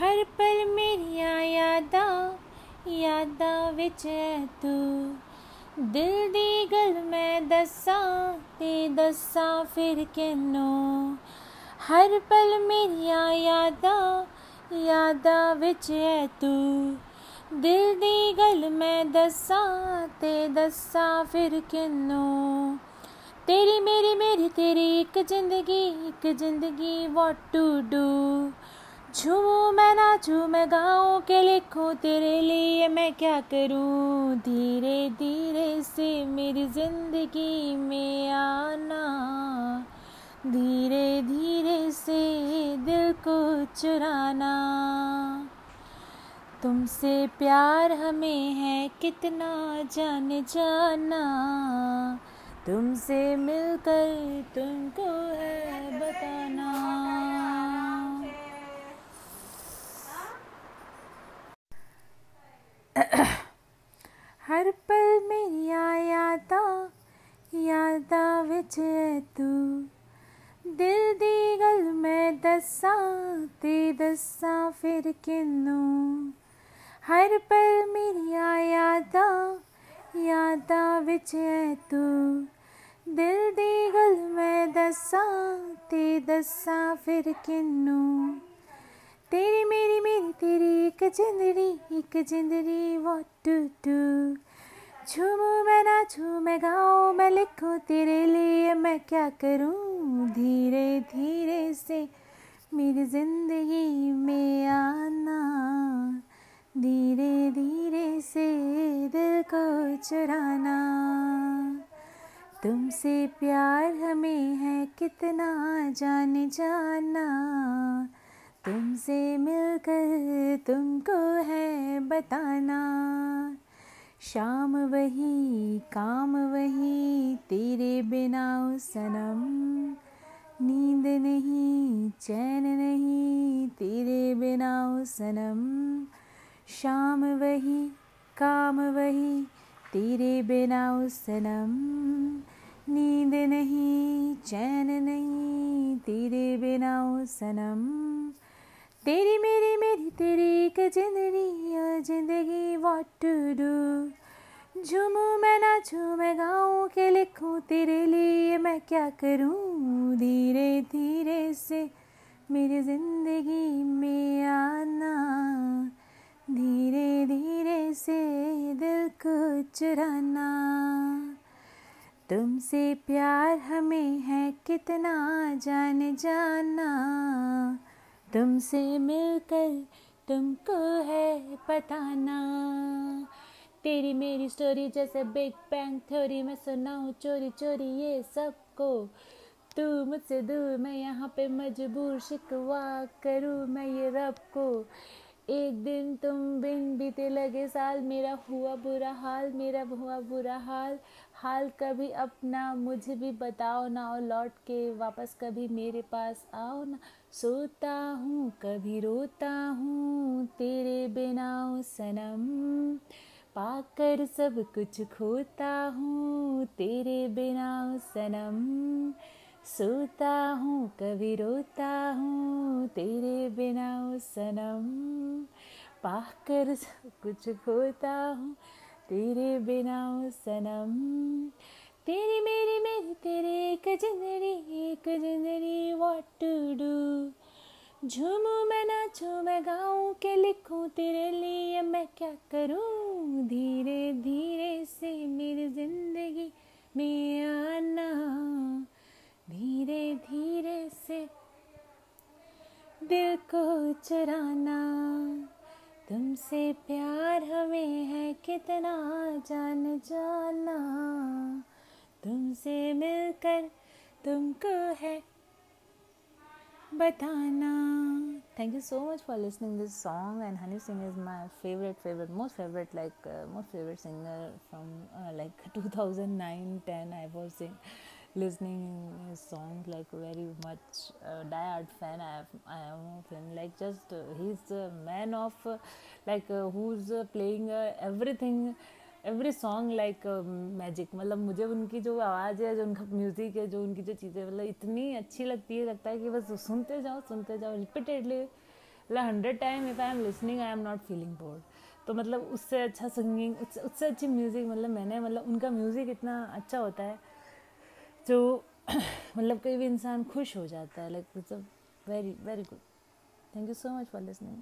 ਹਰ ਪਲ ਮੇਰੀਆਂ ਯਾਦਾਂ ਯਾਦਾਂ ਵਿੱਚ ਐ ਤੂੰ ਦਿਲ ਦੀ ਗੱਲ ਮੈਂ ਦੱਸਾਂ ਤੇ ਦੱਸਾਂ ਫਿਰ ਕਿਨੂੰ ਹਰ ਪਲ ਮੇਰੀਆਂ ਯਾਦਾਂ ਯਾਦਾਂ ਵਿੱਚ ਐ ਤੂੰ ਦਿਲ ਦੀ ਗੱਲ ਮੈਂ ਦੱਸਾਂ ਤੇ ਦੱਸਾਂ ਫਿਰ ਕਿਨੂੰ ਤੇਰੀ ਮੇਰੀ ਮੇਰੀ ਤੇਰੀ ਇੱਕ ਜ਼ਿੰਦਗੀ ਇੱਕ ਜ਼ਿੰਦਗੀ ਵਾਟ ਟੂ ਡੂ झूमू मैं नाचू मैं गाऊं के लिखूं, तेरे लिए मैं क्या करूँ? धीरे धीरे से मेरी ज़िंदगी में आना। धीरे धीरे से दिल को चुराना। तुमसे प्यार हमें है कितना जान जाना। तुमसे मिलकर तुमको है बताना। तू। दिल दी गल मैं दसा ते दसा फिर किन्नू। हर पल मेरिया यादा यादा बिच है तू। दिल दी गल मैं दसा ते दसा फिर किनू तेरी मेरी मेरी, तेरी एक जिंदड़ी एक जिंदड़ी वॉट टू टू। झूमू मैं नाचू मैं गाऊं मैं लिखूं तेरे लिए मैं क्या करूँ? धीरे धीरे से मेरी ज़िंदगी में आना। धीरे धीरे से दिल को चुराना। तुमसे प्यार हमें है कितना जाने जाना। तुमसे मिलकर तुमको है बताना। शाम वही, काम वही, तेरे बिना सनम। नींद नहीं, चैन नहीं, तेरे बिना सनम। शाम वही, काम वही, तेरे बिना सनम। नींद नहीं, चैन नहीं, तेरे बिना सनम। तेरी मेरी मेरी तेरी एक ज़िंदगी ज़िंदगी वाट टू डू झूमू मैं नाचू, मैं गाऊं, के लिखूँ तेरे लिए मैं क्या करूँ? धीरे धीरे से मेरी ज़िंदगी में आना। धीरे धीरे से दिल को चुराना। तुमसे प्यार हमें है, कितना जान जाना। तुमसे मिलकर तुमको है पता बताना। तेरी मेरी स्टोरी जैसे बिग बैंग थ्योरी में सुनाऊँ, चोरी चोरी ये सबको। तू मुझसे दूर, मैं यहाँ पे मजबूर, शिकवा करूँ मैं ये रब को। एक दिन तुम बिन बीते लगे साल, मेरा हुआ बुरा हाल, मेरा हुआ बुरा हाल। हाल कभी अपना, मुझे भी बताओ ना, और लौट के वापस कभी मेरे पास आओ ना। सोता हूँ, कभी रोता हूँ, तेरे बिना सनम। पाकर सब कुछ खोता हूँ, तेरे बिना सनम। सोता हूँ, कभी रोता हूँ, तेरे बिना सनम। पाकर सब कुछ खोता हूँ, तेरे बिना सनम। तेरी मेरी मेरी, तेरे एक ज़िंदगी एक ज़िंदगी व्हाट टू डू झूमू मैं नाचू, मैं गाऊं के लिखूं तेरे लिए, मैं क्या करूँ? धीरे धीरे से मेरी ज़िंदगी में आना। धीरे धीरे से दिल को चुराना। तुमसे प्यार हमें है, कितना जान जाना तुमसे मिलकर तुमको है बताना song and honey singh is my favorite favorite most favorite like uh, most favorite singer from uh, like 2009 10 i was in, listening his songs like very much uh, die-hard fan i have i am of him like just uh, he's a man of uh, like uh, who's uh, playing uh, everything every song like magic मतलब मुझे उनकी जो आवाज़ है, जो उनका music है, जो उनकी जो चीज़ें मतलब इतनी अच्छी लगती है, लगता है कि बस सुनते जाओ सुनते जाओ रिपीटेडली मतलब hundred time if I am listening I am not feeling bored तो मतलब उससे अच्छा सिंगिंग उससे उससे अच्छी म्यूज़िक मतलब मैंने मतलब उनका म्यूज़िक इतना अच्छा होता है, जो मतलब कोई भी इंसान खुश हो जाता है like it's a very very good thank you so much for listening